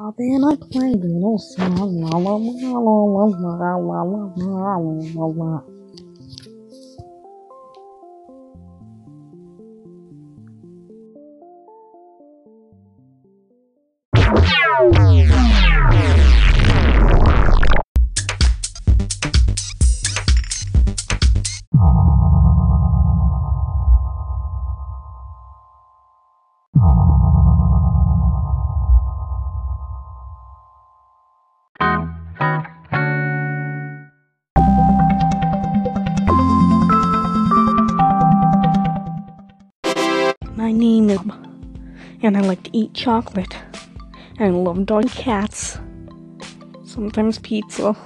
I played a little song. La la la la la la la la la la la. My name is, and I like to eat chocolate, and I love dog cats. Sometimes pizza.